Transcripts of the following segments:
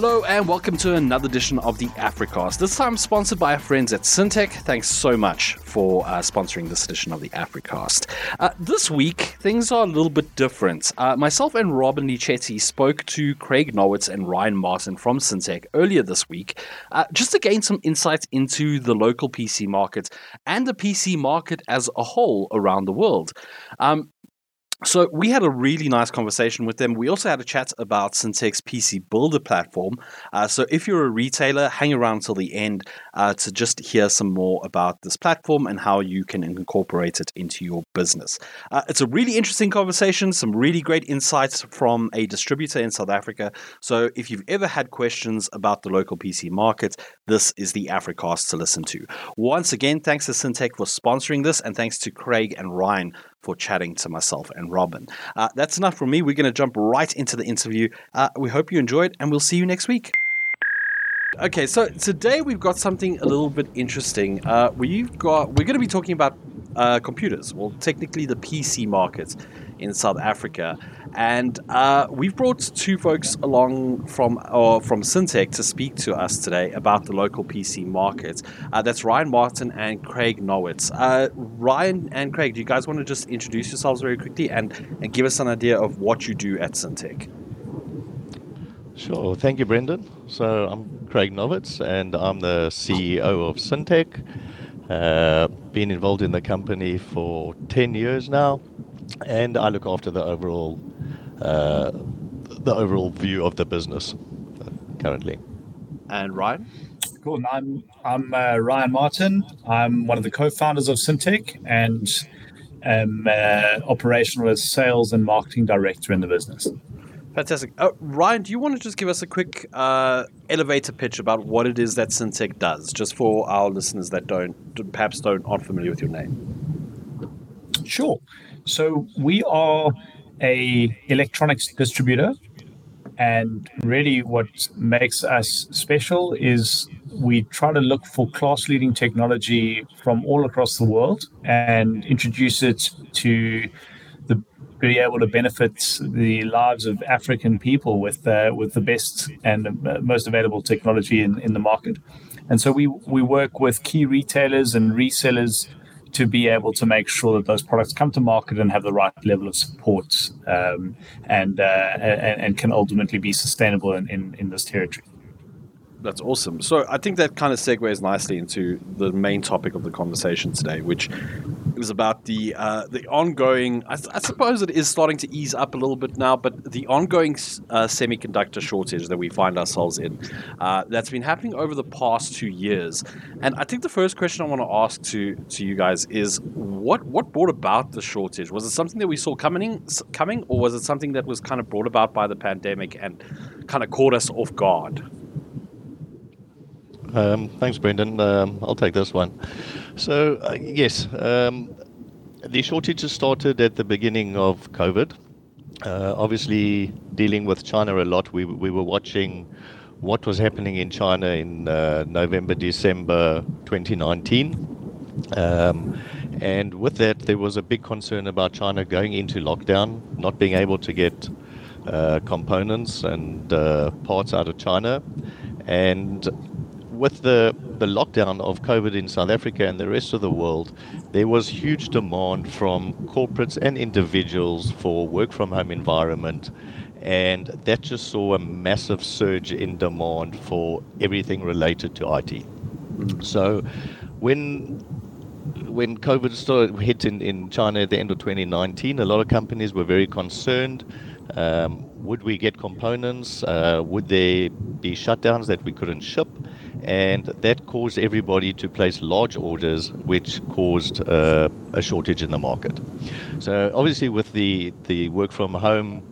Hello and welcome to another edition of the Africast. This time sponsored by our friends at Syntech. Thanks so much for uh, sponsoring this edition of the Africast. Uh, this week, things are a little bit different. Uh, myself and Robin-Leigh Chetty spoke to Craig Nowitz and Ryan Martyn from Syntech earlier this week uh, just to gain some insights into the local PC market and the PC market as a whole around the world. Um, so we had a really nice conversation with them. We also had a chat about Syntech's PC Builder platform. Uh, so if you're a retailer, hang around till the end uh, to just hear some more about this platform and how you can incorporate it into your business. Uh, it's a really interesting conversation, some really great insights from a distributor in South Africa. So if you've ever had questions about the local PC market, this is the Africast to listen to. Once again, thanks to Syntech for sponsoring this, and thanks to Craig and Ryan for chatting to myself and Robin. Uh, that's enough from me. We're going to jump right into the interview. Uh, we hope you enjoyed, and we'll see you next week. Okay, so today we've got something a little bit interesting. Uh, we've got we're going to be talking about uh, computers. Well, technically the PC market in South Africa, and uh, we've brought two folks along from or from Syntech to speak to us today about the local PC market. Uh, that's Ryan Martyn and Craig Nowitz. Uh, Ryan and Craig, do you guys want to just introduce yourselves very quickly and, and give us an idea of what you do at Syntech? Sure. Thank you, Brendan. So I'm Craig Nowitz, and I'm the CEO of Syntech. Uh, been involved in the company for 10 years now, and I look after the overall uh, the overall view of the business uh, currently. And Ryan? Cool. I'm I'm uh, Ryan Martyn. I'm one of the co-founders of Syntech and am uh, operational as sales and marketing director in the business. Fantastic. Uh, Ryan, do you want to just give us a quick uh, elevator pitch about what it is that Syntech does, just for our listeners that don't perhaps don't aren't familiar with your name? Sure. So we are a electronics distributor and really what makes us special is we try to look for class leading technology from all across the world and introduce it to the be able to benefit the lives of African people with uh, with the best and most available technology in, in the market. And so we we work with key retailers and resellers to be able to make sure that those products come to market and have the right level of support um, and, uh, and, and can ultimately be sustainable in, in, in this territory. That's awesome. So I think that kind of segues nicely into the main topic of the conversation today, which is about the uh, the ongoing. I, I, suppose it is starting to ease up a little bit now, but the ongoing uh, semiconductor shortage that we find ourselves in uh, that's been happening over the past two years. And I think the first question I want to ask to to you guys is what what brought about the shortage? Was it something that we saw coming coming, or was it something that was kind of brought about by the pandemic and kind of caught us off guard? Um, thanks, Brendan. Um, I'll take this one. So, uh, yes, um, the shortages started at the beginning of COVID. Uh, obviously, dealing with China a lot, we, we were watching what was happening in China in uh, November, December 2019. Um, and with that, there was a big concern about China going into lockdown, not being able to get uh, components and uh, parts out of China. And with the, the lockdown of COVID in South Africa and the rest of the world, there was huge demand from corporates and individuals for work from home environment. And that just saw a massive surge in demand for everything related to IT. So when when COVID started hit in, in China at the end of 2019, a lot of companies were very concerned. Um, would we get components? Uh, would there be shutdowns that we couldn't ship? And that caused everybody to place large orders, which caused uh, a shortage in the market. So obviously, with the the work from home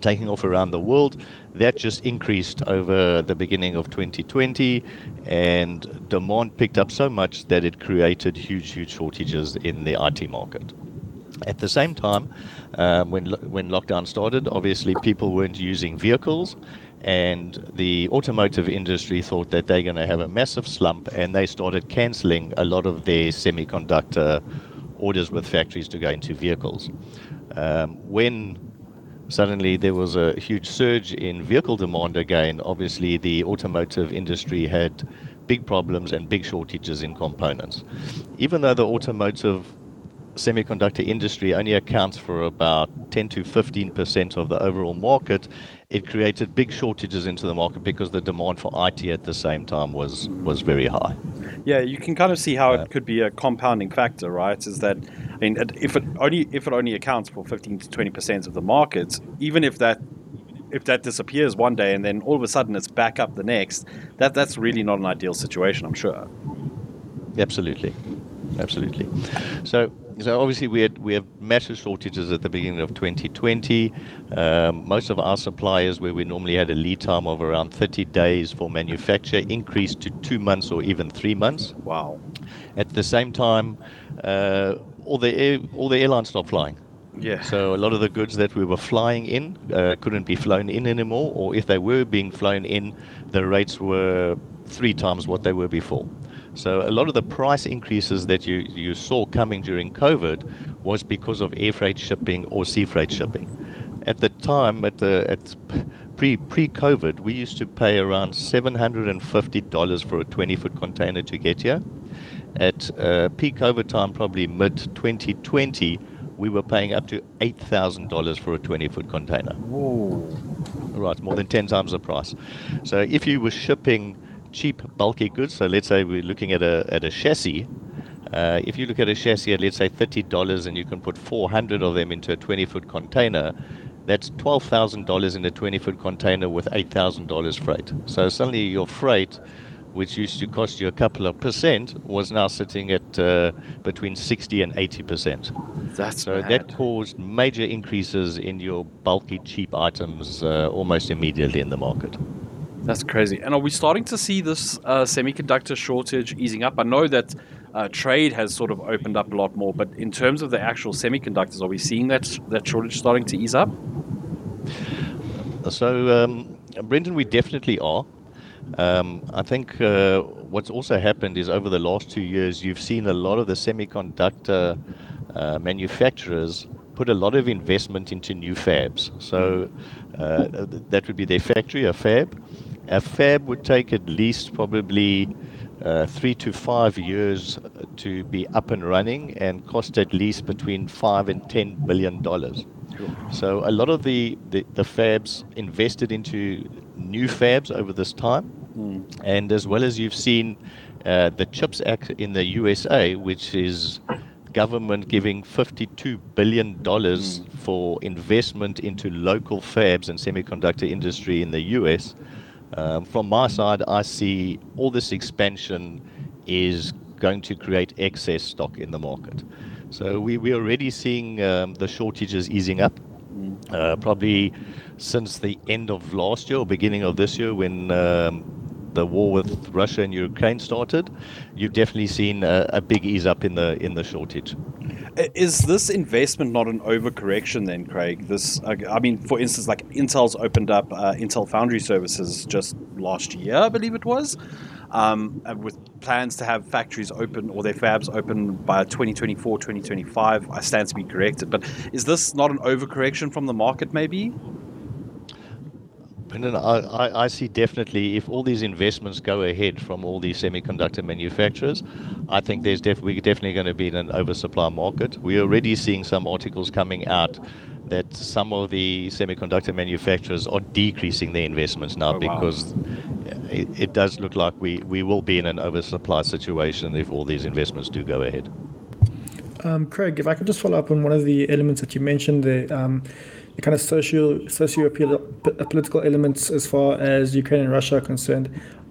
taking off around the world, that just increased over the beginning of 2020, and demand picked up so much that it created huge, huge shortages in the IT market. At the same time, um, when when lockdown started, obviously people weren't using vehicles, and the automotive industry thought that they're going to have a massive slump and they started canceling a lot of their semiconductor orders with factories to go into vehicles. Um, when suddenly there was a huge surge in vehicle demand again. Obviously, the automotive industry had big problems and big shortages in components. Even though the automotive semiconductor industry only accounts for about 10 to 15 percent of the overall market, it created big shortages into the market because the demand for IT at the same time was was very high. Yeah, you can kind of see how it could be a compounding factor, right? Is that I mean, if it only if it only accounts for 15 to 20 percent of the market, even if that if that disappears one day and then all of a sudden it's back up the next, that that's really not an ideal situation, I'm sure. Absolutely, absolutely. So so obviously we had we have massive shortages at the beginning of 2020. Um, most of our suppliers, where we normally had a lead time of around 30 days for manufacture, increased to two months or even three months. Wow. At the same time, uh, all the air, all the airlines stopped flying. Yeah. So a lot of the goods that we were flying in uh, couldn't be flown in anymore, or if they were being flown in, the rates were three times what they were before. So a lot of the price increases that you, you saw coming during COVID was because of air freight shipping or sea freight shipping. At the time, at the at pre pre COVID, we used to pay around seven hundred and fifty dollars for a twenty foot container to get here. At uh, peak COVID time, probably mid 2020, we were paying up to eight thousand dollars for a twenty foot container. Whoa. Right, more than ten times the price. So if you were shipping cheap bulky goods. So let's say we're looking at a at a chassis. Uh, if you look at a chassis at let's say thirty dollars, and you can put four hundred of them into a twenty foot container, that's twelve thousand dollars in a twenty foot container with eight thousand dollars freight. So suddenly your freight, which used to cost you a couple of percent, was now sitting at uh, between sixty and eighty percent. That's so bad. that caused major increases in your bulky cheap items uh, almost immediately in the market. That's crazy. And are we starting to see this uh, semiconductor shortage easing up? I know that uh, trade has sort of opened up a lot more, but in terms of the actual semiconductors, are we seeing that that shortage starting to ease up? So, um, Brendan, we definitely are. Um, I think uh, what's also happened is over the last two years, you've seen a lot of the semiconductor uh, manufacturers put a lot of investment into new fabs. So uh, that would be their factory, a fab. A fab would take at least probably uh, three to five years to be up and running and cost at least between five and ten billion dollars. So a lot of the, the, the, fabs invested into new fabs over this time, mm. and as well as you've seen uh, the CHIPS Act in the USA, which is government giving 52 billion dollars mm. for investment into local fabs and semiconductor industry in the US. Um, from my side, I see all this expansion is going to create excess stock in the market. So we, we're already seeing um, the shortages easing up. Uh, probably since the end of last year or beginning of this year when um, the war with Russia and Ukraine started, you've definitely seen a, a, big ease up in the in the shortage. Is this investment not an overcorrection then, Craig? This, I mean, for instance, like Intel's opened up uh, Intel Foundry Services just last year, I believe it was, um, with plans to have factories open or their fabs open by 2024, 2025. I stand to be corrected, but is this not an overcorrection from the market, maybe? Brendan, I, I, I, see definitely if all these investments go ahead from all these semiconductor manufacturers, I think there's def- we're definitely going to be in an oversupply market. We're already seeing some articles coming out that some of the semiconductor manufacturers are decreasing their investments now oh, because wow. it, it, does look like we, we will be in an oversupply situation if all these investments do go ahead. Um, Craig, if I could just follow up on one of the elements that you mentioned, the um, the kind of socio socio political elements as far as Ukraine and Russia are concerned.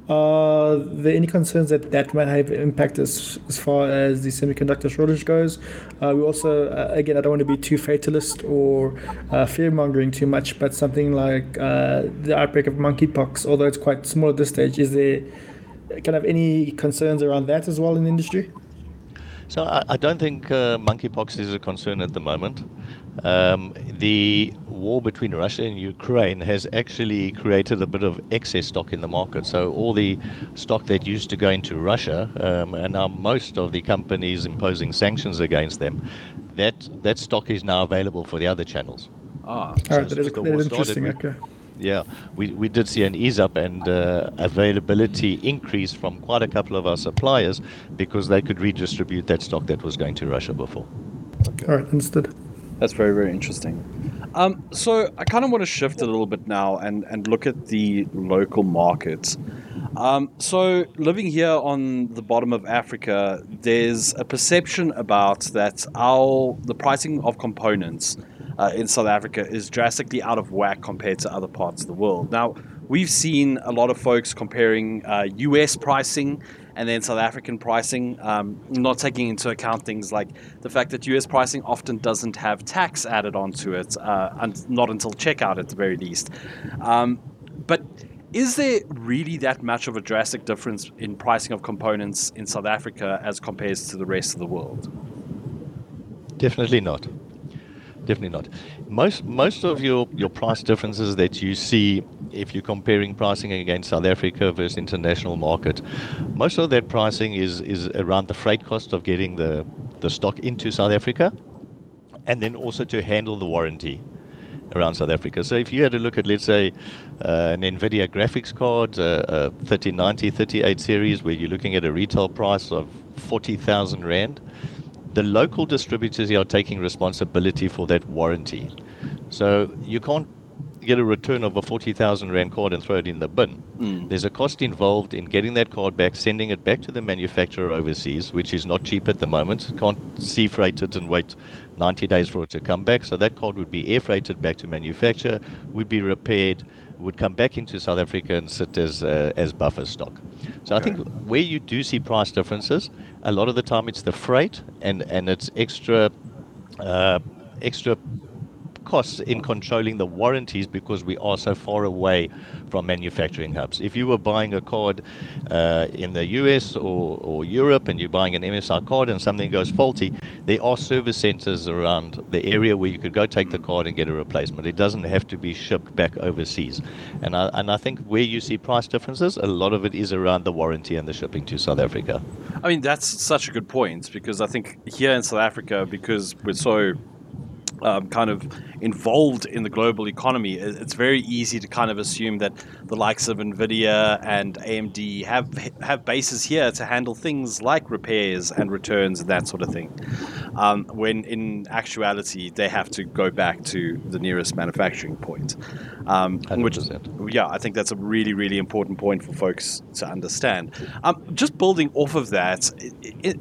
Are there any concerns that that might have impact as, as far as the semiconductor shortage goes? Uh, we also, uh, again, I don't want to be too fatalist or uh, fear mongering too much, but something like uh, the outbreak of monkeypox, although it's quite small at this stage, is there kind of any concerns around that as well in the industry? So I, I don't think uh, monkeypox is a concern at the moment. Um, the war between Russia and Ukraine has actually created a bit of excess stock in the market. So all the stock that used to go into Russia, um, and now most of the companies imposing sanctions against them, that that stock is now available for the other channels. Ah, All right, So that is, the that war is started, interesting. Okay. Yeah, we, we did see an ease up and uh, availability increase from quite a couple of our suppliers because they could redistribute that stock that was going to Russia before. All right, understood. That's very, very interesting. Um, so I kind of want to shift a little bit now and, and look at the local markets. Um, so living here on the bottom of Africa, there's a perception about that our the pricing of components uh, in South Africa is drastically out of whack compared to other parts of the world. Now we've seen a lot of folks comparing uh, U.S. pricing and then South African pricing, um, not taking into account things like the fact that US pricing often doesn't have tax added onto it, uh, and not until checkout at the very least. Um, but is there really that much of a drastic difference in pricing of components in South Africa as compared to the rest of the world? Definitely not. Definitely not. Most most of your, your price differences that you see if you're comparing pricing against South Africa versus international market, most of that pricing is, is around the freight cost of getting the, the stock into South Africa and then also to handle the warranty around South Africa. So if you had to look at, let's say, uh, an NVIDIA graphics card, uh, a 3090, 38 series, where you're looking at a retail price of 40,000 Rand, the local distributors are taking responsibility for that warranty. So you can't get a return of a 40,000 Rand card and throw it in the bin. Mm. There's a cost involved in getting that card back, sending it back to the manufacturer overseas, which is not cheap at the moment. Can't sea freight it and wait 90 days for it to come back. So that card would be air freighted back to manufacturer, would be repaired, would come back into South Africa and sit as uh, as buffer stock. So I think where you do see price differences, a lot of the time it's the freight and and it's extra uh, extra costs in controlling the warranties because we are so far away from manufacturing hubs. If you were buying a card uh, in the US or, or Europe and you're buying an MSI card and something goes faulty, there are service centers around the area where you could go take the card and get a replacement. It doesn't have to be shipped back overseas. And I, and I think where you see price differences, a lot of it is around the warranty and the shipping to South Africa. I mean, that's such a good point because I think here in South Africa, because we're so um, kind of involved in the global economy, it's very easy to kind of assume that the likes of Nvidia and AMD have have bases here to handle things like repairs and returns and that sort of thing. Um, when in actuality, they have to go back to the nearest manufacturing point. Um, which, 100%. yeah, I think that's a really, really important point for folks to understand. Um, just building off of that, it, it,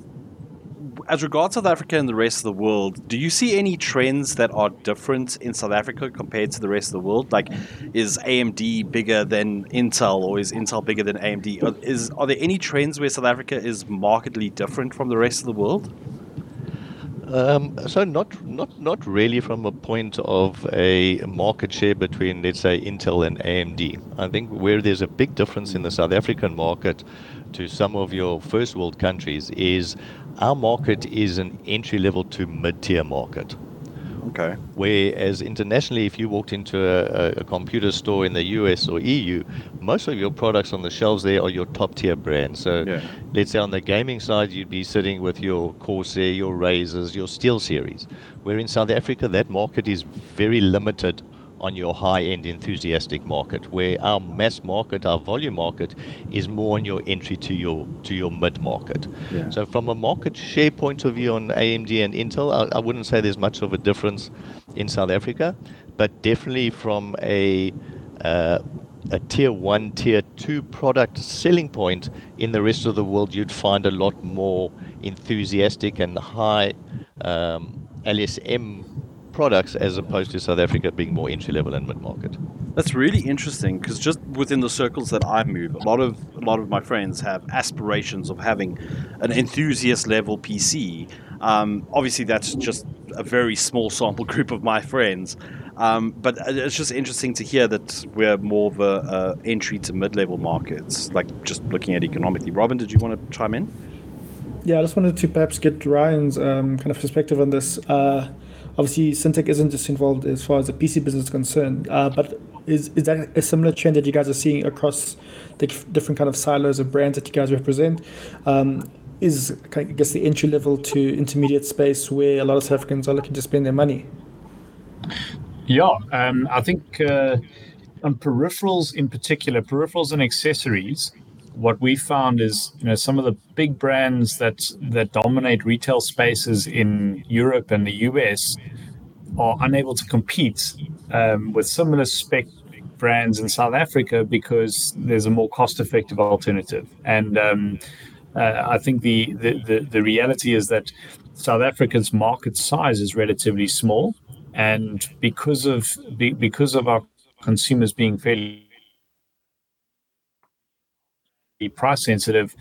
as regards South Africa and the rest of the world, do you see any trends that are different in South Africa compared to the rest of the world? Like, is AMD bigger than Intel, or is Intel bigger than AMD? Are, is are there any trends where South Africa is markedly different from the rest of the world? Um, so not not not really from a point of a market share between let's say Intel and AMD. I think where there's a big difference in the South African market to some of your first world countries is our market is an entry level to mid tier market. Okay. Whereas internationally, if you walked into a, a, computer store in the US or EU, most of your products on the shelves there are your top tier brands. So Yeah. let's say on the gaming side, you'd be sitting with your Corsair, your Razers, your SteelSeries. Where in South Africa, that market is very limited on your high-end enthusiastic market. Where our mass market, our volume market, is more on your entry to your to your mid market. Yeah. So from a market share point of view on AMD and Intel, I, I wouldn't say there's much of a difference in South Africa, but definitely from a uh, a tier one, tier two product selling point in the rest of the world, you'd find a lot more enthusiastic and high um, LSM products as opposed to South Africa being more entry level and mid market. That's really interesting because just within the circles that I move, a lot of a lot of my friends have aspirations of having an enthusiast level PC. Um, obviously, that's just a very small sample group of my friends, um, but it's just interesting to hear that we're more of a, a entry to mid level markets. Like just looking at economically. Robin, did you want to chime in? Yeah, I just wanted to perhaps get Ryan's um, kind of perspective on this. Uh, obviously, Syntech isn't just involved as far as the PC business is concerned, uh, but is, is that a similar trend that you guys are seeing across the different kind of silos of brands that you guys represent? Um, is, I guess, the entry level to intermediate space where a lot of South Africans are looking to spend their money? Yeah, um, I think uh, on peripherals in particular, peripherals and accessories, what we found is you know some of the big brands that that dominate retail spaces in Europe and the US are unable to compete um, with similar spec brands in South Africa because there's a more cost-effective alternative. And um, uh, I think the, the, the the reality is that South Africa's market size is relatively small, and because of because of our consumers being fairly price sensitive,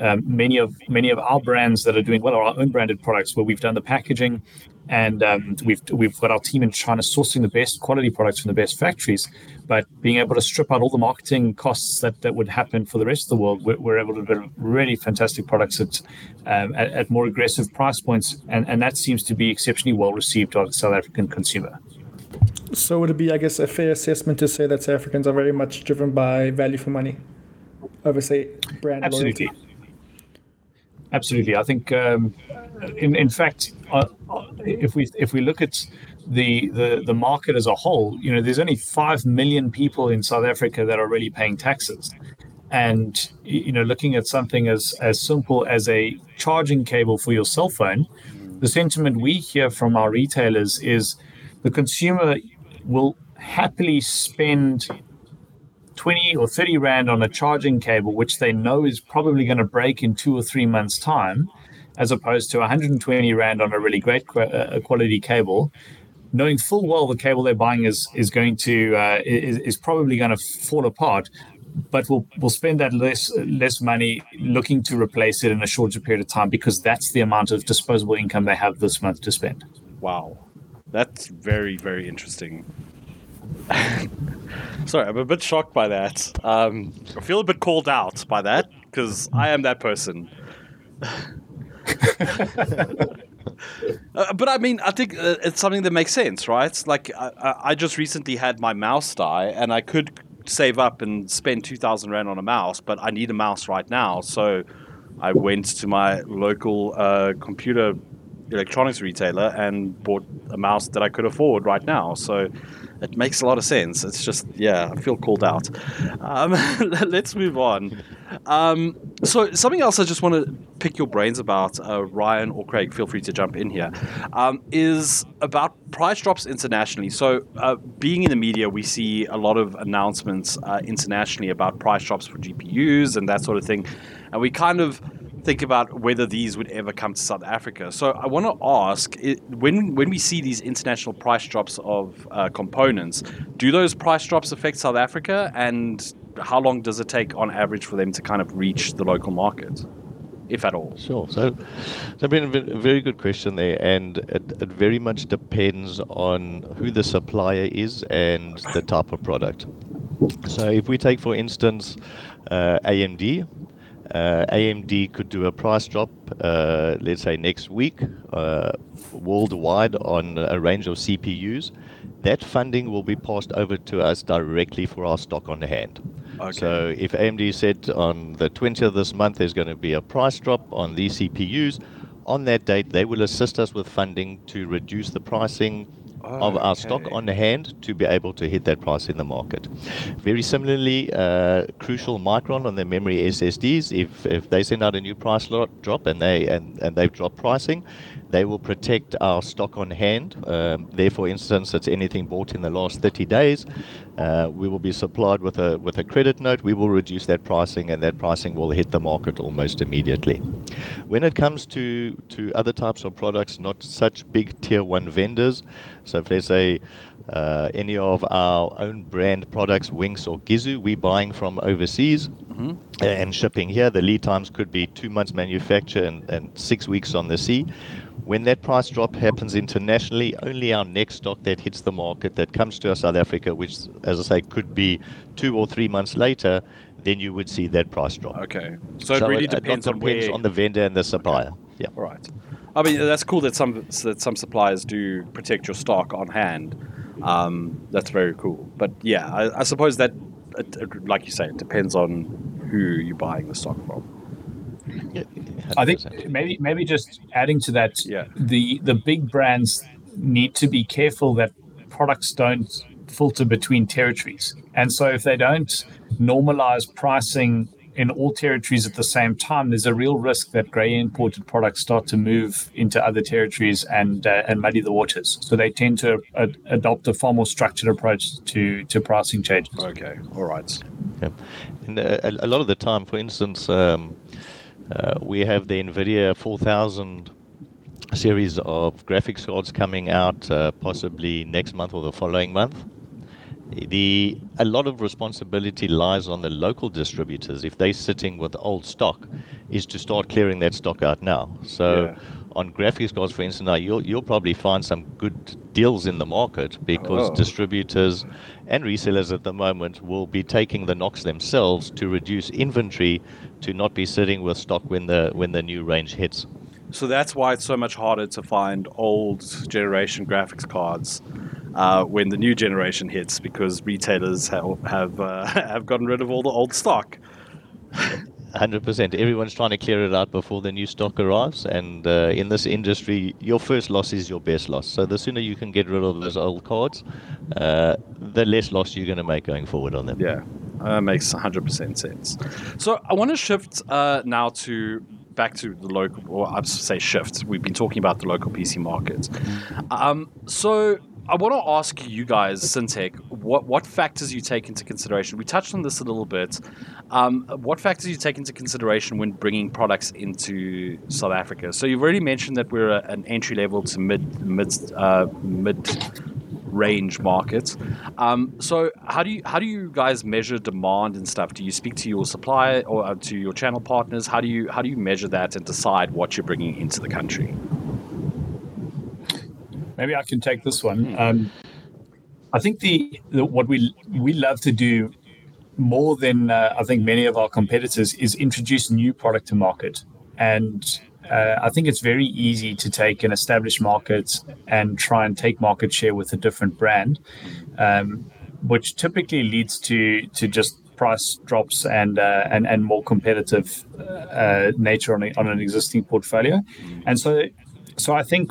um, many of many of our brands that are doing well are our own branded products where we've done the packaging and um, we've we've got our team in China sourcing the best quality products from the best factories. But being able to strip out all the marketing costs that, that would happen for the rest of the world, we're, we're able to build really fantastic products at, um, at, at more aggressive price points, and and that seems to be exceptionally well received by the South African consumer. So would it be, I guess, a fair assessment to say that South Africans are very much driven by value for money say, brand Absolutely. loyalty? Absolutely, I think. Um, in in fact, uh, uh, if we if we look at the, the the market as a whole, you know, there's only five million people in South Africa that are really paying taxes, and you know, looking at something as as simple as a charging cable for your cell phone, the sentiment we hear from our retailers is the consumer will happily spend 20 or 30 rand on a charging cable, which they know is probably going to break in two or three months' time, as opposed to 120 rand on a really great uh, quality cable, knowing full well the cable they're buying is is going to uh, is, is probably going to fall apart. But we'll we'll spend that less less money looking to replace it in a shorter period of time because that's the amount of disposable income they have this month to spend. Wow, that's very very interesting. Sorry, I'm a bit shocked by that. Um, I feel a bit called out by that because I am that person. uh, but I mean, I think uh, it's something that makes sense, right? Like, I, I just recently had my mouse die, and I could save up and spend 2,000 Rand on a mouse, but I need a mouse right now. So I went to my local uh, computer electronics retailer and bought a mouse that I could afford right now. So it makes a lot of sense. It's just, yeah, I feel called out. Um, let's move on. Um, so, something else I just want to pick your brains about, uh, Ryan or Craig, feel free to jump in here, um, is about price drops internationally. So, uh, being in the media, we see a lot of announcements uh, internationally about price drops for GPUs and that sort of thing. And we kind of think about whether these would ever come to South Africa. So I want to ask, when when we see these international price drops of uh, components, do those price drops affect South Africa, and how long does it take on average for them to kind of reach the local market? If at all. Sure. So, so been a very good question there, and it, it very much depends on who the supplier is and the type of product. So, if we take, for instance, uh, AMD, AMD could do a price drop, uh, let's say next week, uh, worldwide on a range of CPUs. That funding will be passed over to us directly for our stock on hand. Okay. So if AMD said on the 20th of this month there's going to be a price drop on these CPUs, on that date they will assist us with funding to reduce the pricing of our stock on hand to be able to hit that price in the market. Very similarly, uh, Crucial Micron on their memory SSDs, if, if they send out a new price drop and they and, and they've dropped pricing, they will protect our stock on hand. Um, there, for instance, it's anything bought in the last 30 days. Uh, we will be supplied with a with a credit note. We will reduce that pricing, and that pricing will hit the market almost immediately. When it comes to to other types of products, not such big tier one vendors. So if let's say uh, any of our own brand products, Winx or Gizzu, we buying from overseas mm-hmm. and shipping here. The lead times could be two months manufacture and, and six weeks on the sea. When that price drop happens internationally, only our next stock that hits the market that comes to South Africa, which, as I say, could be two or three months later, then you would see that price drop. Okay, so, so it really it, depends, it on depends where... on the vendor and the supplier. Okay. Yeah. All right. I mean, that's cool that some that some suppliers do protect your stock on hand. Um, that's very cool. But yeah, I, I suppose that, it, like you say, it depends on who you're buying the stock from. I think maybe maybe just adding to that, yeah. the the big brands need to be careful that products don't filter between territories. And so if they don't normalize pricing in all territories at the same time, there's a real risk that grey imported products start to move into other territories and uh, and muddy the waters. So they tend to uh, adopt a far more structured approach to to pricing changes. Okay, all right. Yeah. And uh, a, a lot of the time, for instance, um, uh, we have the NVIDIA 4000 series of graphics cards coming out uh, possibly next month or the following month. The a lot of responsibility lies on the local distributors. If they're sitting with old stock is to start clearing that stock out now. So yeah. On graphics cards for instance now you'll you'll probably find some good deals in the market because oh. distributors and resellers at the moment will be taking the knocks themselves to reduce inventory to not be sitting with stock when the when the new range hits so that's why it's so much harder to find old generation graphics cards uh, when the new generation hits because retailers have have, uh, have gotten rid of all the old stock. Hundred percent. Everyone's trying to clear it out before the new stock arrives, and uh, in this industry, your first loss is your best loss. So the sooner you can get rid of those old cards, uh, the less loss you're going to make going forward on them. Yeah, uh, makes hundred percent sense. So I want to shift uh, now to back to the local, or I'd say shift. We've been talking about the local PC market. Um, so I want to ask you guys, Syntech, what what factors you take into consideration. We touched on this a little bit. Um, what factors you take into consideration when bringing products into South Africa? So you've already mentioned that we're a, an entry level to mid mid uh, mid range market. Um, so how do you how do you guys measure demand and stuff? Do you speak to your supplier or uh, to your channel partners? How do you how do you measure that and decide what you're bringing into the country? Maybe I can take this one. Um, I think the, the, what we we love to do more than uh, I think many of our competitors is introduce new product to market. And uh, I think it's very easy to take an established market and try and take market share with a different brand, um, which typically leads to to just price drops and uh, and and more competitive uh, nature on, a, on an existing portfolio, and so so I think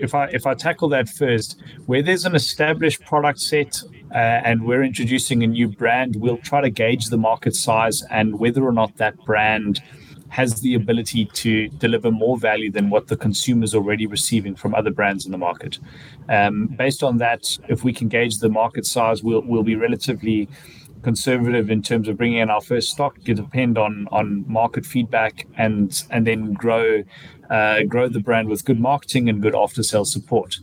if I if I tackle that first, where there's an established product set uh, and we're introducing a new brand, we'll try to gauge the market size and whether or not that brand has the ability to deliver more value than what the consumer is already receiving from other brands in the market. Um, based on that, if we can gauge the market size, we'll, we'll be relatively conservative in terms of bringing in our first stock. It depend on on market feedback and and then grow uh, grow the brand with good marketing and good after sales support.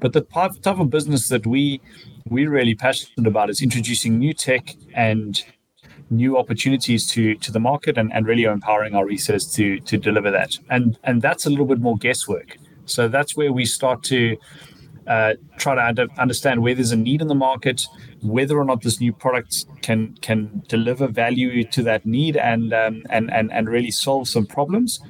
But the type of business that we we're really passionate about is introducing new tech and new opportunities to to the market and, and really empowering our resellers to to deliver that. And and that's a little bit more guesswork. So that's where we start to uh, try to under, understand where there's a need in the market, whether or not this new product can can deliver value to that need and um, and and and really solve some problems.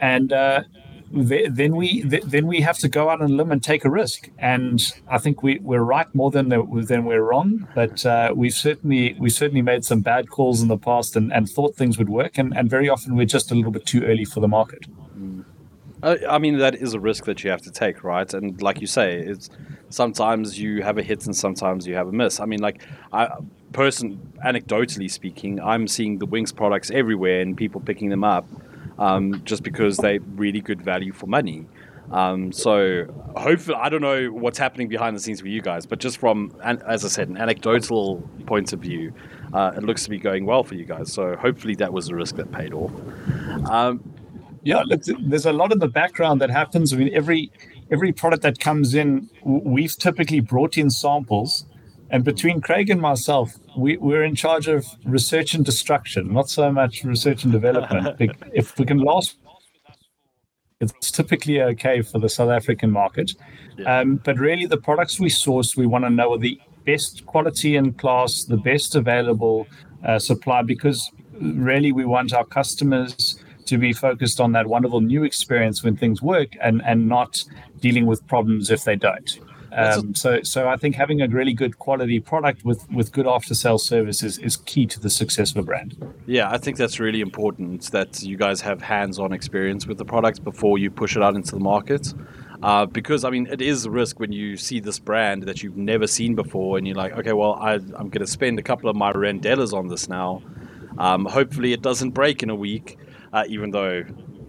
And uh, then we then we have to go out on a limb and take a risk. And I think we, we're right more than than we're wrong. But uh, we've certainly we certainly made some bad calls in the past and, and thought things would work. And, and very often we're just a little bit too early for the market. Mm. I mean that is a risk that you have to take, right? And like you say, it's sometimes you have a hit and sometimes you have a miss. I mean, like I person anecdotally speaking, I'm seeing the Winx products everywhere and people picking them up um, just because they're really good value for money. Um, so hopefully, I don't know what's happening behind the scenes for you guys, but just from, as I said, an anecdotal point of view, uh, it looks to be going well for you guys. So hopefully, that was a risk that paid off. Um, yeah, look, there's a lot in the background that happens. I mean, every every product that comes in, we've typically brought in samples and between Craig and myself, we, we're in charge of research and destruction, not so much research and development. if we can last it's typically okay for the South African market. Yeah. Um, but really, the products we source, we want to know are the best quality and class, the best available uh, supply, because really we want our customers to be focused on that wonderful new experience when things work and, and not dealing with problems if they don't. Um, so, so I think having a really good quality product with with good after sales services is key to the success of a brand. Yeah, I think that's really important that you guys have hands on experience with the product before you push it out into the market. Uh, because I mean, it is a risk when you see this brand that you've never seen before, and you're like, okay, well, I, am going to spend a couple of my Randellas on this now. Um, hopefully, it doesn't break in a week, uh, even though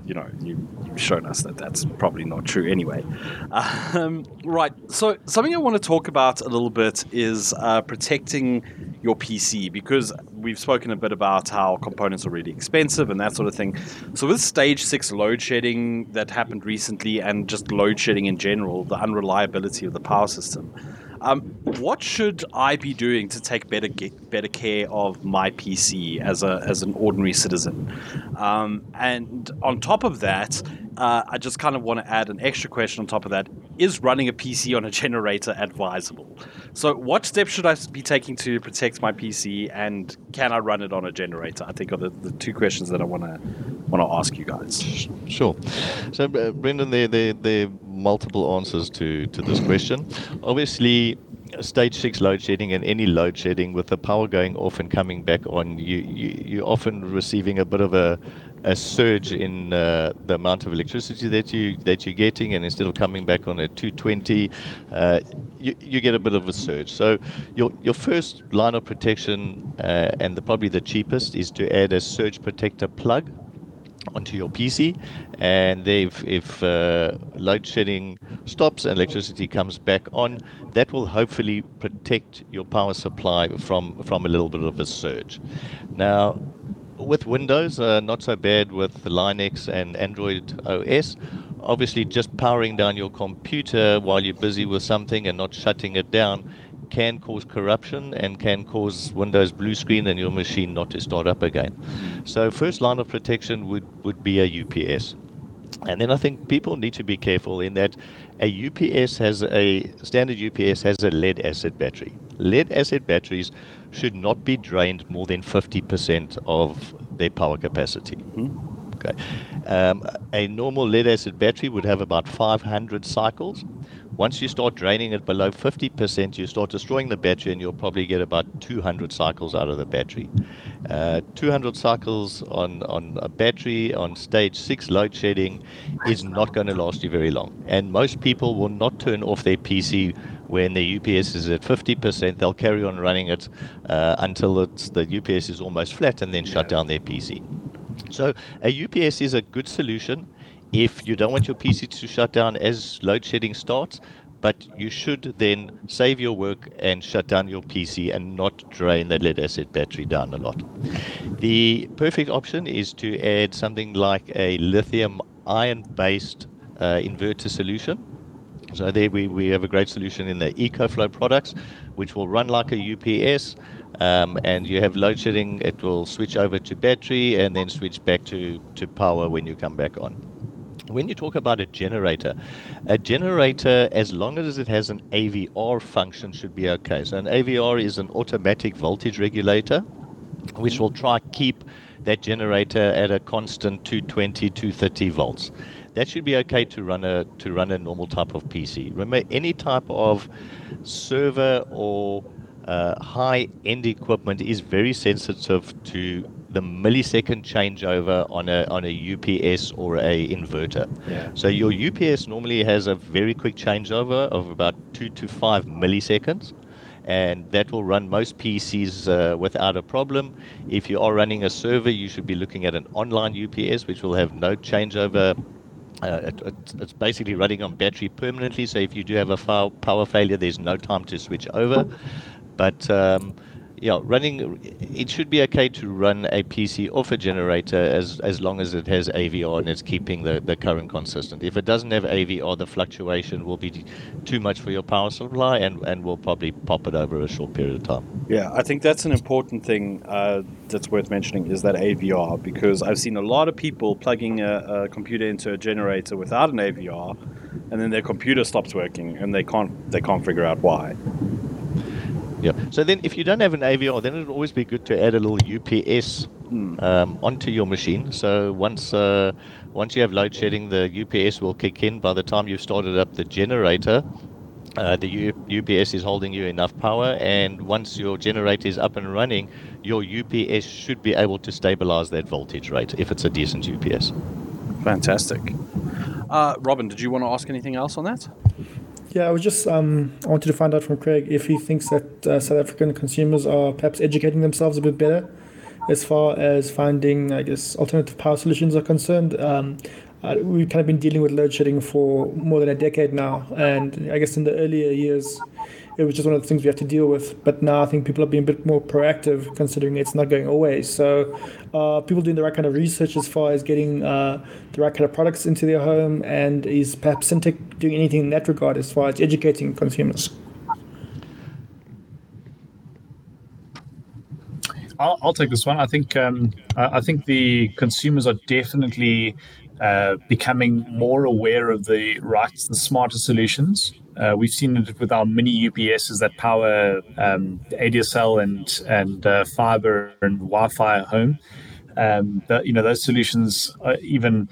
you know, you, have shown us that that's probably not true anyway. Um, right. So, something I want to talk about a little bit is uh, protecting your PC because we've spoken a bit about how components are really expensive and that sort of thing. So, with stage six load shedding that happened recently and just load shedding in general, the unreliability of the power system. Um, what should I be doing to take better better care of my PC as a as an ordinary citizen? Um, and on top of that, uh, I just kind of want to add an extra question on top of that: Is running a PC on a generator advisable? So, what steps should I be taking to protect my PC, and can I run it on a generator? I think are the, the two questions that I want to want to ask you guys. Sure. So, uh, Brendan, there there there multiple answers to to this question. Obviously, stage six load shedding and any load shedding with the power going off and coming back on, you, you you're often receiving a bit of a a surge in uh, the amount of electricity that you that you're getting, and instead of coming back on a 220, uh, you, you get a bit of a surge. So your your first line of protection, uh, and the, probably the cheapest, is to add a surge protector plug onto your PC, and if, if uh, load shedding stops and electricity comes back on, that will hopefully protect your power supply from from a little bit of a surge. Now, with Windows, uh, not so bad with Linux and Android OS. Obviously, just powering down your computer while you're busy with something and not shutting it down can cause corruption and can cause Windows blue screen and your machine not to start up again. So first line of protection would, would be a UPS. And then I think people need to be careful in that a UPS has a standard UPS has a lead acid battery. Lead acid batteries should not be drained more than 50% of their power capacity. Mm-hmm. Okay. Um, a normal lead acid battery would have about 500 cycles. Once you start draining it below 50%, you start destroying the battery, and you'll probably get about 200 cycles out of the battery. Uh, 200 cycles on, on a battery on stage 6 load shedding is not going to last you very long. And most people will not turn off their PC when the UPS is at 50%. They'll carry on running it uh, until it's, the UPS is almost flat and then shut down their PC. So a UPS is a good solution if you don't want your PC to shut down as load shedding starts, but you should then save your work and shut down your PC and not drain the lead acid battery down a lot. The perfect option is to add something like a lithium ion based uh, inverter solution. So there we, we have a great solution in the EcoFlow products, which will run like a UPS. Um, and you have load shedding, it will switch over to battery and then switch back to, to power when you come back on. When you talk about a generator, a generator, as long as it has an AVR function, should be okay. So, an AVR is an automatic voltage regulator, which will try keep that generator at a constant 220, 230 volts. That should be okay to run a to run a normal type of PC. Remember, any type of server or uh, high end equipment is very sensitive to the millisecond changeover on a on a UPS or a inverter. Yeah. So your UPS normally has a very quick changeover of about two to five milliseconds, and that will run most PCs uh, without a problem. If you are running a server, you should be looking at an online UPS, which will have no changeover. Uh, it, it, it's basically running on battery permanently. So if you do have a power failure, there's no time to switch over. But um, yeah, running it should be okay to run a PC off a generator as as long as it has AVR and it's keeping the, the current consistent. If it doesn't have AVR, the fluctuation will be too much for your power supply and, and will probably pop it over a short period of time. Yeah, I think that's an important thing uh, that's worth mentioning is that AVR because I've seen a lot of people plugging a, a computer into a generator without an AVR, and then their computer stops working and they can't they can't figure out why. Yeah. So then, if you don't have an AVR, then it would always be good to add a little UPS mm. um, onto your machine. So once uh, once you have load shedding, the UPS will kick in. By the time you've started up the generator, uh, the U- UPS is holding you enough power, and once your generator is up and running, your UPS should be able to stabilize that voltage rate if it's a decent UPS. Fantastic. Uh, Robin, did you want to ask anything else on that? Yeah, I was just um, I wanted to find out from Craig if he thinks that uh, South African consumers are perhaps educating themselves a bit better as far as finding, I guess, alternative power solutions are concerned. Um, uh, we've kind of been dealing with load shedding for more than a decade now, and I guess in the earlier years, it was just one of the things we have to deal with. But now I think people are being a bit more proactive, considering it's not going away. So, uh, people doing the right kind of research as far as getting uh, the right kind of products into their home, and is perhaps Syntech doing anything in that regard as far as educating consumers? I'll, I'll take this one. I think um, I think the consumers are definitely uh, becoming more aware of the right, the smarter solutions. Uh, we've seen it with our mini UPSs that power um, ADSL and and uh, fiber and Wi-Fi at home. Um, but, you know those solutions, even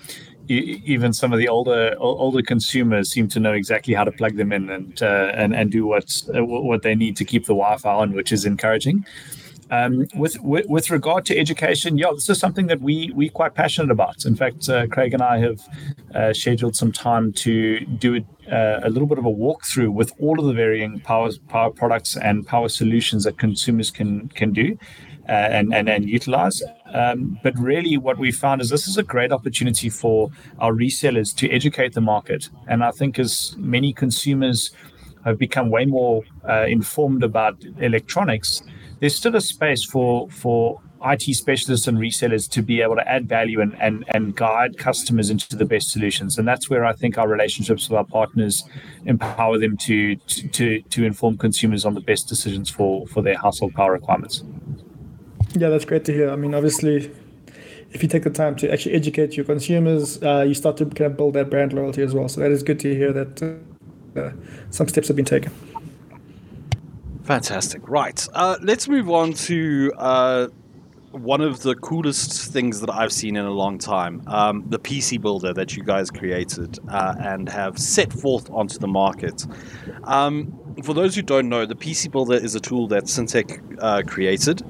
even some of the older older consumers seem to know exactly how to plug them in and uh, and and do what what they need to keep the Wi-Fi on, which is encouraging. Um, with, with, with regard to education, yeah, this is something that we we quite passionate about. In fact, uh, Craig and I have uh, scheduled some time to do uh, a little bit of a walkthrough with all of the varying power power products and power solutions that consumers can can do. Uh, and, and and utilize. Um, but really, what we found is this is a great opportunity for our resellers to educate the market. And I think as many consumers have become way more uh, informed about electronics, there's still a space for for IT specialists and resellers to be able to add value and, and, and guide customers into the best solutions. And that's where I think our relationships with our partners empower them to to to inform consumers on the best decisions for for their household power requirements. Yeah, that's great to hear. I mean, obviously, if you take the time to actually educate your consumers, uh, you start to kind of build that brand loyalty as well. So that is good to hear that uh, some steps have been taken. Fantastic. Right. Uh, let's move on to uh, one of the coolest things that I've seen in a long time um, the PC Builder that you guys created uh, and have set forth onto the market. Um, for those who don't know, the PC Builder is a tool that Syntech uh, created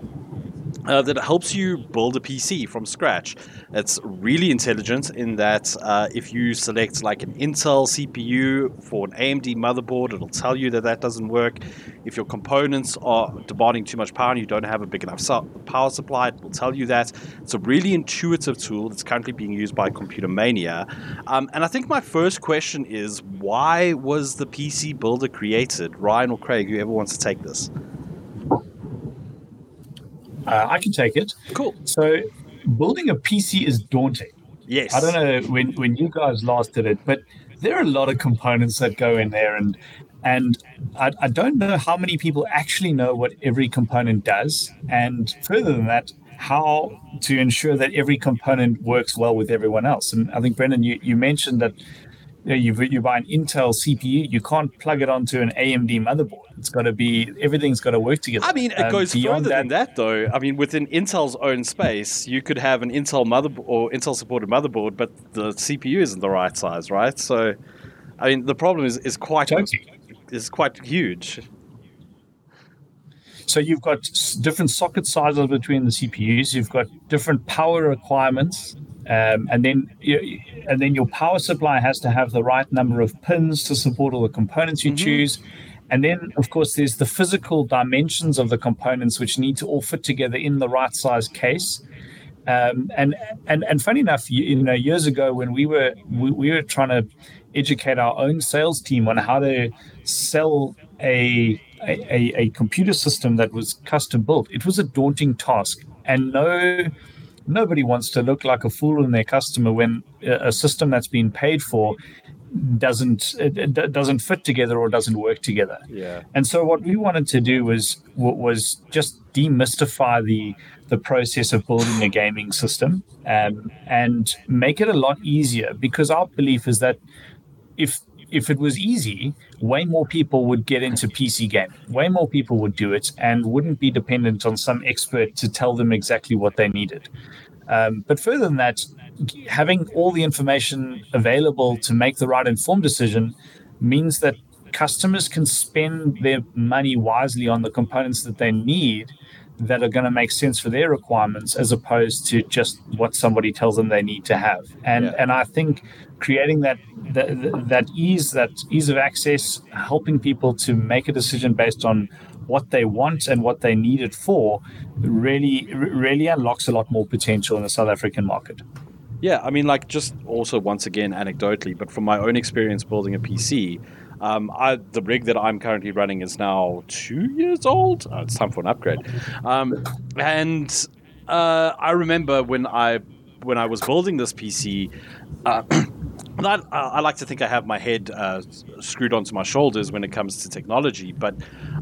uh, that helps you build a PC from scratch. It's really intelligent in that uh, if you select like an Intel CPU for an AMD motherboard, it'll tell you that that doesn't work. If your components are demanding too much power and you don't have a big enough power supply, it will tell you that. It's a really intuitive tool that's currently being used by Computer Mania. Um, and I think my first question is why was the PC Builder created? Ryan or Craig, whoever wants to take this. Uh, I can take it. Cool. So building a PC is daunting. Yes. I don't know when, when you guys last did it, but there are a lot of components that go in there and and I, I don't know how many people actually know what every component does. And further than that, how to ensure that every component works well with everyone else. And I think Brendan, you, you mentioned that you, you buy an Intel CPU, you can't plug it onto an AMD motherboard. It's got to be everything's got to work together. I mean, it um, goes further that, than that, though. I mean, within Intel's own space, you could have an Intel motherboard or Intel supported motherboard, but the CPU isn't the right size, right? So, I mean, the problem is is quite is quite huge. So you've got different socket sizes between the CPUs. You've got different power requirements. Um, and then you, and then your power supply has to have the right number of pins to support all the components you mm-hmm. choose. And then, of course, there's the physical dimensions of the components which need to all fit together in the right size case. Um, and and and funny enough, you, you, know, years ago when we were we, we were trying to educate our own sales team on how to sell a a, a computer system that was custom built, it was a daunting task, and no nobody wants to look like a fool in their customer when a system that's been paid for doesn't it, doesn't fit together or doesn't work together. Yeah. And so what we wanted to do was was just demystify the the process of building a gaming system um, and make it a lot easier because our belief is that if if it was easy, way more people would get into PC gaming. Way more people would do it and wouldn't be dependent on some expert to tell them exactly what they needed. Um, but further than that, having all the information available to make the right informed decision means that customers can spend their money wisely on the components that they need that are going to make sense for their requirements as opposed to just what somebody tells them they need to have and Yeah. and i think creating that, that that ease that ease of access helping people to make a decision based on what they want and what they need it for really really unlocks a lot more potential in the south african market Yeah, I mean, like just also once again anecdotally, but from my own experience building a PC, um, I, the rig that I'm currently running is now two years old. Oh, it's time for an upgrade. Um, and uh, I remember when I when I was building this PC. Uh, And I, I like to think I have my head uh, screwed onto my shoulders when it comes to technology. But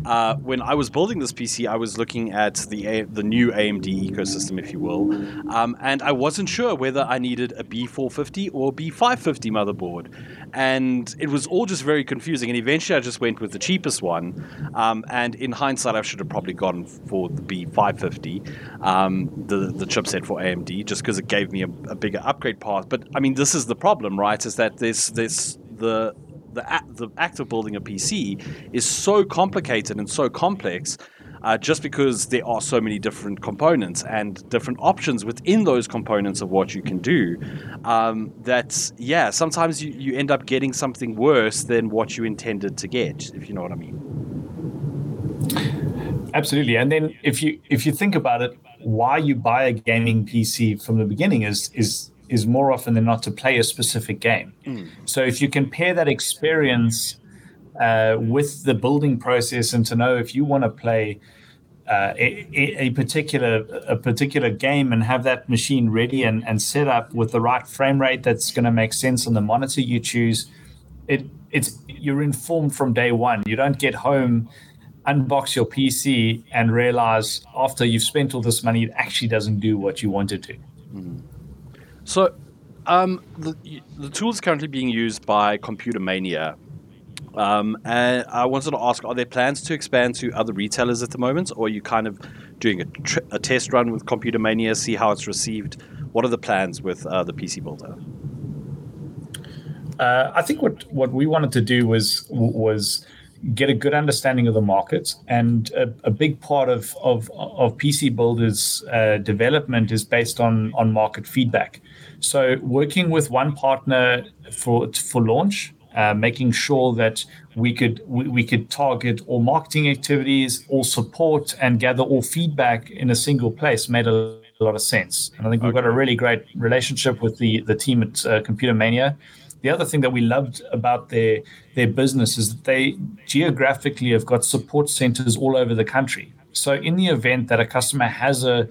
uh, when I was building this PC, I was looking at the A- the new AMD ecosystem, if you will, um, and I wasn't sure whether I needed a B450 or B550 motherboard, and it was all just very confusing. And eventually, I just went with the cheapest one. Um, and in hindsight, I should have probably gone for the B550, um, the the chipset for AMD, just because it gave me a, a bigger upgrade path. But I mean, this is the problem, right? Is that this this the the the act of building a PC is so complicated and so complex. Uh, just because there are so many different components and different options within those components of what you can do, um, that yeah, sometimes you, you end up getting something worse than what you intended to get, if you know what I mean. Absolutely. And then if you if you think about it, why you buy a gaming PC from the beginning is is is more often than not to play a specific game. So if you compare that experience uh, with the building process and to know if you want to play uh, a, a particular a particular game and have that machine ready and, and set up with the right frame rate that's going to make sense on the monitor you choose, it it's you're informed from day one. You don't get home, unbox your PC, and realize after you've spent all this money, it actually doesn't do what you wanted to. So, um, the, the tool is currently being used by Computer Mania. Um, and I wanted to ask: Are there plans to expand to other retailers at the moment, or are you kind of doing a, tr- a test run with Computer Mania, see how it's received? What are the plans with uh, the PC Builder? Uh, I think what what we wanted to do was was get a good understanding of the market, and a, a big part of of, of PC builders uh, development is based on on market feedback. So working with one partner for for launch, uh, making sure that we could we, we could target all marketing activities, all support, and gather all feedback in a single place made a lot of sense. And I think we've got a really great relationship with the the team at uh, Computer Mania. The other thing that we loved about their their business is that they geographically have got support centers all over the country. So in the event that a customer has a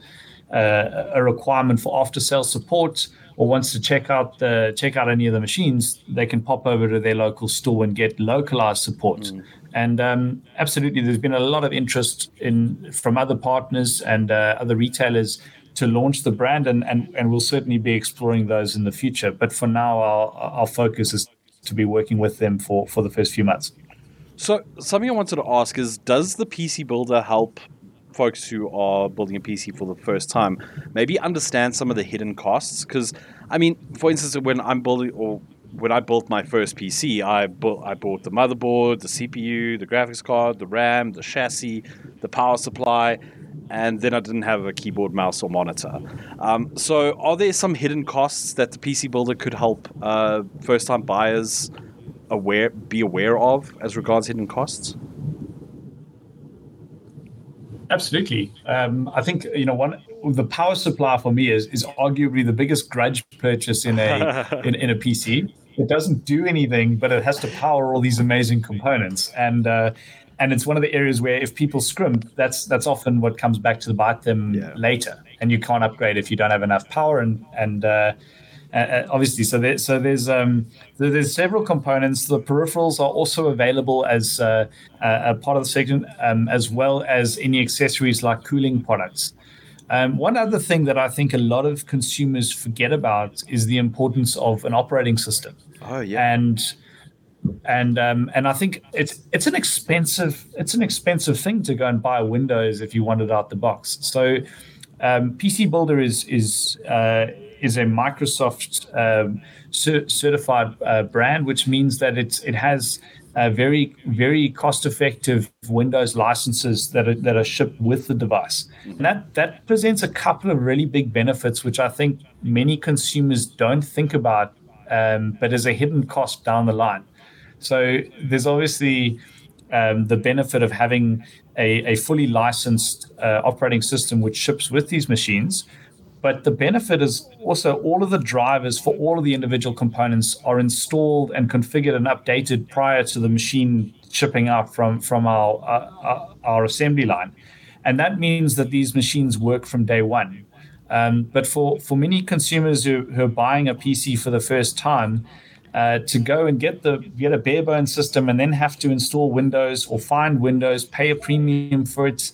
a, a requirement for after sales support or wants to check out the check out any of the machines, they can pop over to their local store and get localized support. And um, absolutely, there's been a lot of interest in from other partners and uh, other retailers to launch the brand, and, and and we'll certainly be exploring those in the future. But for now, our our focus is to be working with them for for the first few months. So, something I wanted to ask is: Does the PC Builder help folks who are building a PC for the first time maybe understand some of the hidden costs? Because, I mean, for instance, when I'm building or when I built my first PC, I built I bought the motherboard, the CPU, the graphics card, the RAM, the chassis, the power supply, and then I didn't have a keyboard, mouse, or monitor. Um, so, are there some hidden costs that the PC Builder could help uh, first-time buyers aware be aware of as regards hidden costs? Absolutely. Um, I think you know one the power supply for me is is arguably the biggest grudge purchase in a in, in a PC. It doesn't do anything, but it has to power all these amazing components, and uh, and it's one of the areas where if people scrimp, that's that's often what comes back to bite them Yeah. later, and you can't upgrade if you don't have enough power, and and uh, uh, obviously, so there, so there's um, there, there's several components. The peripherals are also available as uh, a, a part of the segment, um, as well as any accessories like cooling products. Um, one other thing that I think a lot of consumers forget about is the importance of an operating system Oh yeah. and and um, and I think it's it's an expensive it's an expensive thing to go and buy Windows if you want it out the box. So um, PC Builder is is uh, is a Microsoft um, cer- certified uh, brand, which means that it's it has uh, very very cost effective Windows licenses that are, that are shipped with the device. And that that presents a couple of really big benefits, which I think many consumers don't think about, um, but as a hidden cost down the line. So there's obviously um, the benefit of having a, a fully licensed uh, operating system which ships with these machines. But the benefit is also all of the drivers for all of the individual components are installed and configured and updated prior to the machine shipping out from, from our, uh, our assembly line. And that means that these machines work from day one. Um, but for, for many consumers who, who are buying a PC for the first time, uh, to go and get the get a bare bones system and then have to install Windows or find Windows, pay a premium for it,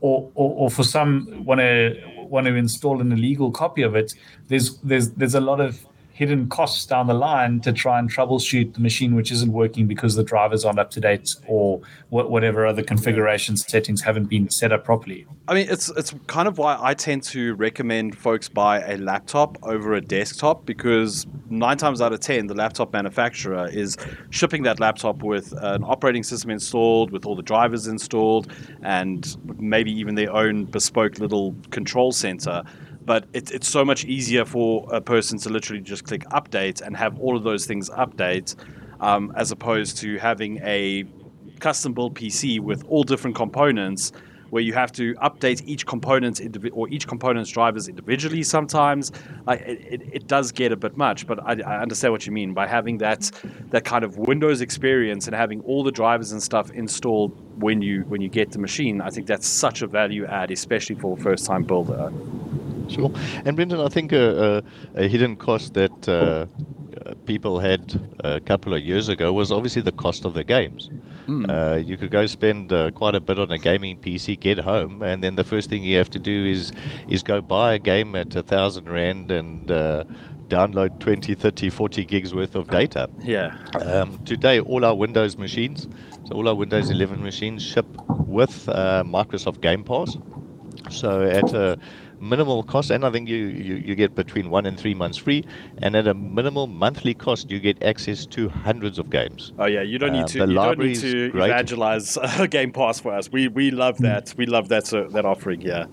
or or, or for some want to want to install an illegal copy of it. There's there's there's a lot of hidden costs down the line to try and troubleshoot the machine which isn't working because the drivers aren't up to date or whatever other configuration settings haven't been set up properly. I mean, it's it's kind of why I tend to recommend folks buy a laptop over a desktop because nine times out of ten, the laptop manufacturer is shipping that laptop with an operating system installed, with all the drivers installed, and maybe even their own bespoke little control center but it's it's so much easier for a person to literally just click update and have all of those things update, um, as opposed to having a custom built PC with all different components where you have to update each component indivi- or each component's drivers individually sometimes. It, it, it, does get a bit much but I, I, understand what you mean. By having that that kind of windows experience and having all the drivers and stuff installed when you when you get the machine i think that's such a value add especially for a first time builder Sure. And Brendan, I think a, a, a hidden cost that uh, people had a couple of years ago was obviously the cost of the games. Mm. Uh, you could go spend uh, quite a bit on a gaming PC, get home, and then the first thing you have to do is is go buy a game at a thousand rand and uh, download 20, 30, 40 gigs worth of data. Yeah. Um, today, all our Windows machines, so all our Windows 11 machines, ship with uh, Microsoft Game Pass. So at a minimal cost, and I think you, you, you get between one and three months free, and at a minimal monthly cost, you get access to hundreds of games. Oh yeah, you don't need uh, to. you don't need to great. evangelize Game Pass for us. We we love that. We love that uh, that offering. Yeah.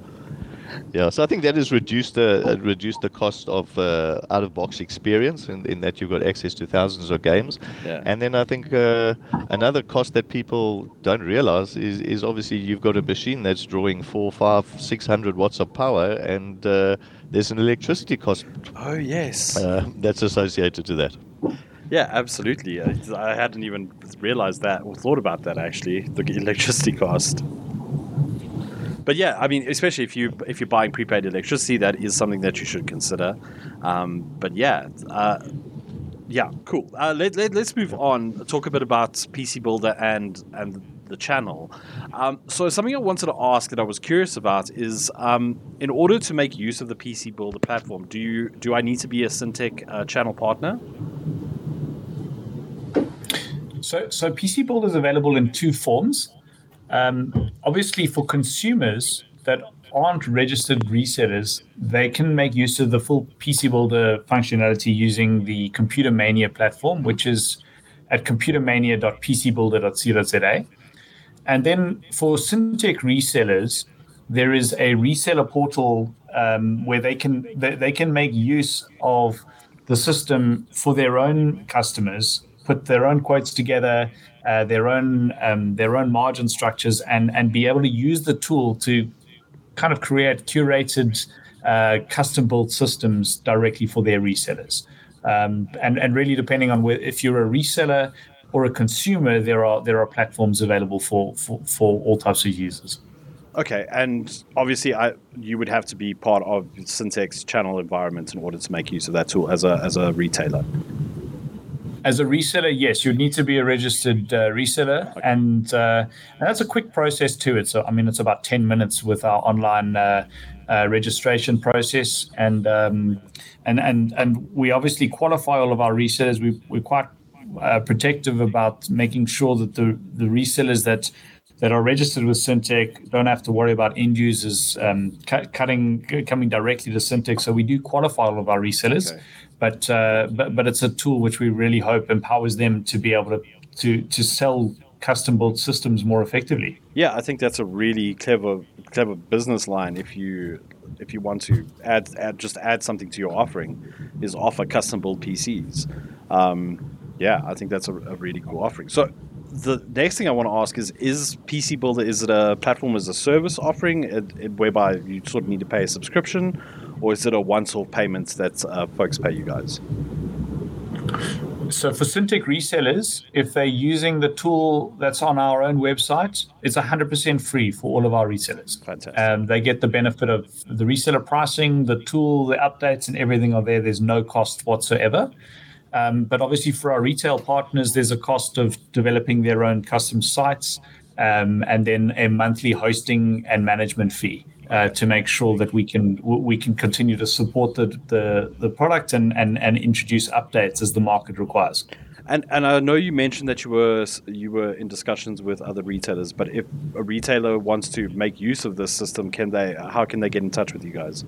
Yeah, so I think that has reduced the uh, reduced the cost of uh, out of box experience in, in that you've got access to thousands of games. Yeah. And then I think uh, another cost that people don't realize is, is obviously you've got a machine that's drawing four, five, six hundred watts of power, and uh, there's an electricity cost. Oh yes, uh, that's associated to that. Yeah, absolutely. I hadn't even realized that or thought about that actually. The electricity cost. But yeah, I mean, especially if you if you're buying prepaid electricity, that is something that you should consider. Um, but yeah. Uh, yeah, cool. Uh, let, let, us move on. Talk a bit about PC Builder and and the channel. Um, so something I wanted to ask that I was curious about is, um, in order to make use of the PC Builder platform, do you do I need to be a Syntech uh, channel partner? So, so PC Builder is available in two forms. Um, obviously, for consumers that aren't registered resellers, they can make use of the full PC Builder functionality using the Computer Mania platform, which is at computermania.pcbuilder.co.za. And then for Syntech resellers, there is a reseller portal um, where they can they, they can make use of the system for their own customers, put their own quotes together, uh, their own um, their own margin structures and and be able to use the tool to kind of create curated uh, custom built systems directly for their resellers. Um, and and really depending on where, if you're a reseller or a consumer, there are there are platforms available for for, for all types of users. Okay, and obviously, I, you would have to be part of Syntech's channel environment in order to make use of that tool as a as a retailer. As a reseller, yes, you need to be a registered uh, reseller, okay. and, uh, and that's a quick process too. It's I mean, it's about ten minutes with our online uh, uh registration process, and um, and and and we obviously qualify all of our resellers. We we're quite uh, protective about making sure that the the resellers that that are registered with Syntech don't have to worry about end users um, cutting coming directly to Syntech. So we do qualify all of our resellers. Okay but uh, but but it's a tool which we really hope empowers them to be able to to to sell custom built systems more effectively. Yeah, I think that's a really clever clever business line if you if you want to add, add just add something to your offering is offer custom built PCs. Um, yeah, I think that's a, a really cool offering. So the next thing I want to ask is: Is PC Builder is it a platform as a service offering, it, it, whereby you sort of need to pay a subscription, or is it a once-off payment that uh, folks pay you guys? So for Syntech resellers, if they're using the tool that's on our own website, it's 100% free for all of our resellers. Fantastic. Um, they get the benefit of the reseller pricing, the tool, the updates, and everything are there. There's no cost whatsoever. Um, but obviously, for our retail partners, there's a cost of developing their own custom sites um, and then a monthly hosting and management fee. Uh, to make sure that we can we can continue to support the the, the product and, and, and introduce updates as the market requires. And and I know you mentioned that you were you were in discussions with other retailers, but if a retailer wants to make use of this system, can they? How can they get in touch with you guys?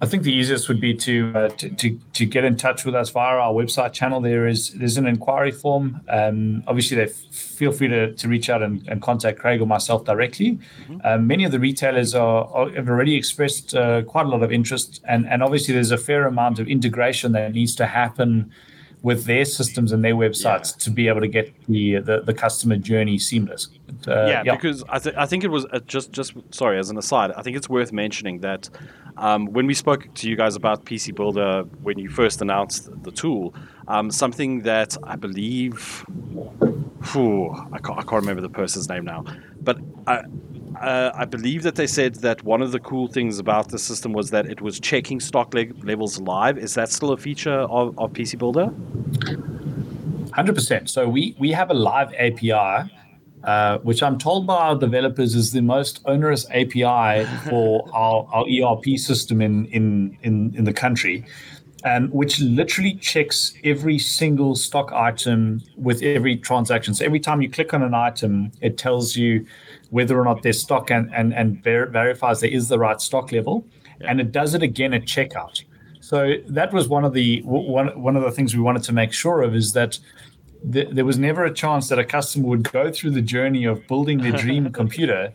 I think the easiest would be to, uh, to, to, to get in touch with us via our website channel. There is there's an inquiry form. Um, obviously, they f- feel free to, to reach out and, and contact Craig or myself directly. Mm-hmm. Um, many of the retailers are, are have already expressed uh, quite a lot of interest, and and obviously there's a fair amount of integration that needs to happen with their systems and their websites yeah. to be able to get the, the, the customer journey seamless. Uh, yeah, yeah, because I, th- I think it was uh, just just sorry as an aside. I think it's worth mentioning that um, when we spoke to you guys about PC Builder when you first announced the tool, um, something that I believe, whew, I, can't, I can't remember the person's name now, but I, uh, I believe that they said that one of the cool things about the system was that it was checking stock le- levels live. Is that still a feature of, of PC Builder? 100%. So we, we have a live API uh, which I'm told by our developers is the most onerous API for our, our ERP system in, in, in, in the country, um, which literally checks every single stock item with every transaction. So every time you click on an item, it tells you whether or not there's stock and, and, and ver- verifies there is the right stock level. Yeah. And it does it again at checkout. So that was one of the one, one of the things we wanted to make sure of is that th- there was never a chance that a customer would go through the journey of building their dream computer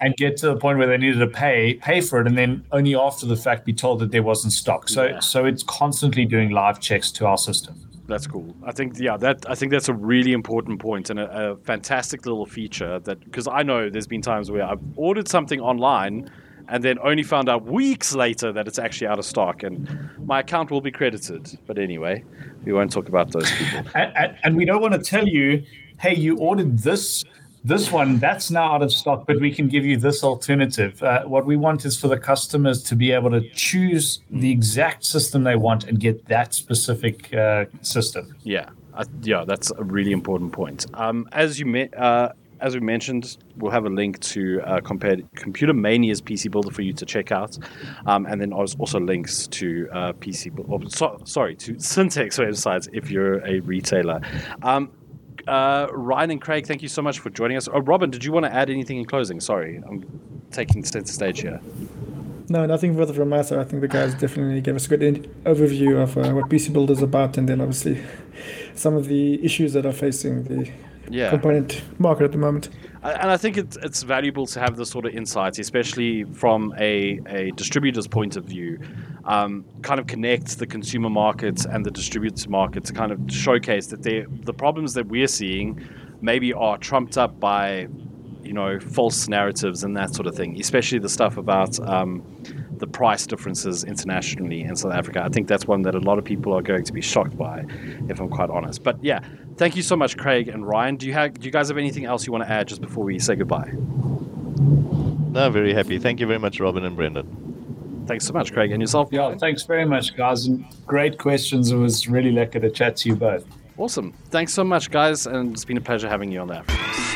and get to the point where they needed to pay pay for it and then only after the fact be told that there wasn't stock so yeah. so it's constantly doing live checks to our system that's cool. I think yeah that i think that's a really important point and a, a fantastic little feature that because i know there's been times where i've ordered something online and then only found out weeks later that it's actually out of stock and my account will be credited. But anyway we won't talk about those people. And, and, we don't want to tell you hey you ordered this this one that's now out of stock but we can give you this alternative uh, what we want is for the customers to be able to choose the exact system they want and get that specific uh, system yeah uh, yeah that's a really important point um, as you uh, as we mentioned, we'll have a link to uh, Computer Mania's PC Builder for you to check out, um, and then also links to uh, PC. Or, so, sorry, to Syntech's websites if you're a retailer. Um, uh, Ryan and Craig, thank you so much for joining us. Oh, Robin, did you want to add anything in closing? Sorry, I'm taking center stage here. No, nothing further from side. I think the guys definitely gave us a good overview of uh, what PC Builder is about, and then obviously some of the issues that are facing the yeah. component market at the moment. And I think it's, it's valuable to have this sort of insights, especially from a, a distributor's point of view, um, kind of connect the consumer markets and the distributors market to kind of showcase that the problems that we're seeing maybe are trumped up by you know false narratives and that sort of thing especially the stuff about um, the price differences internationally in south africa i think that's one that a lot of people are going to be shocked by if i'm quite honest but yeah Thank you so much, Craig and Ryan. Do you have do you guys have anything else you want to add just before we say goodbye? No, very happy. Thank you very much, Robin and Brendan. Thanks so much, Craig, and yourself. Yeah, thanks very much, guys. And great questions. It was really lucky to chat to you both. Awesome. Thanks so much, guys, and it's been a pleasure having you on there.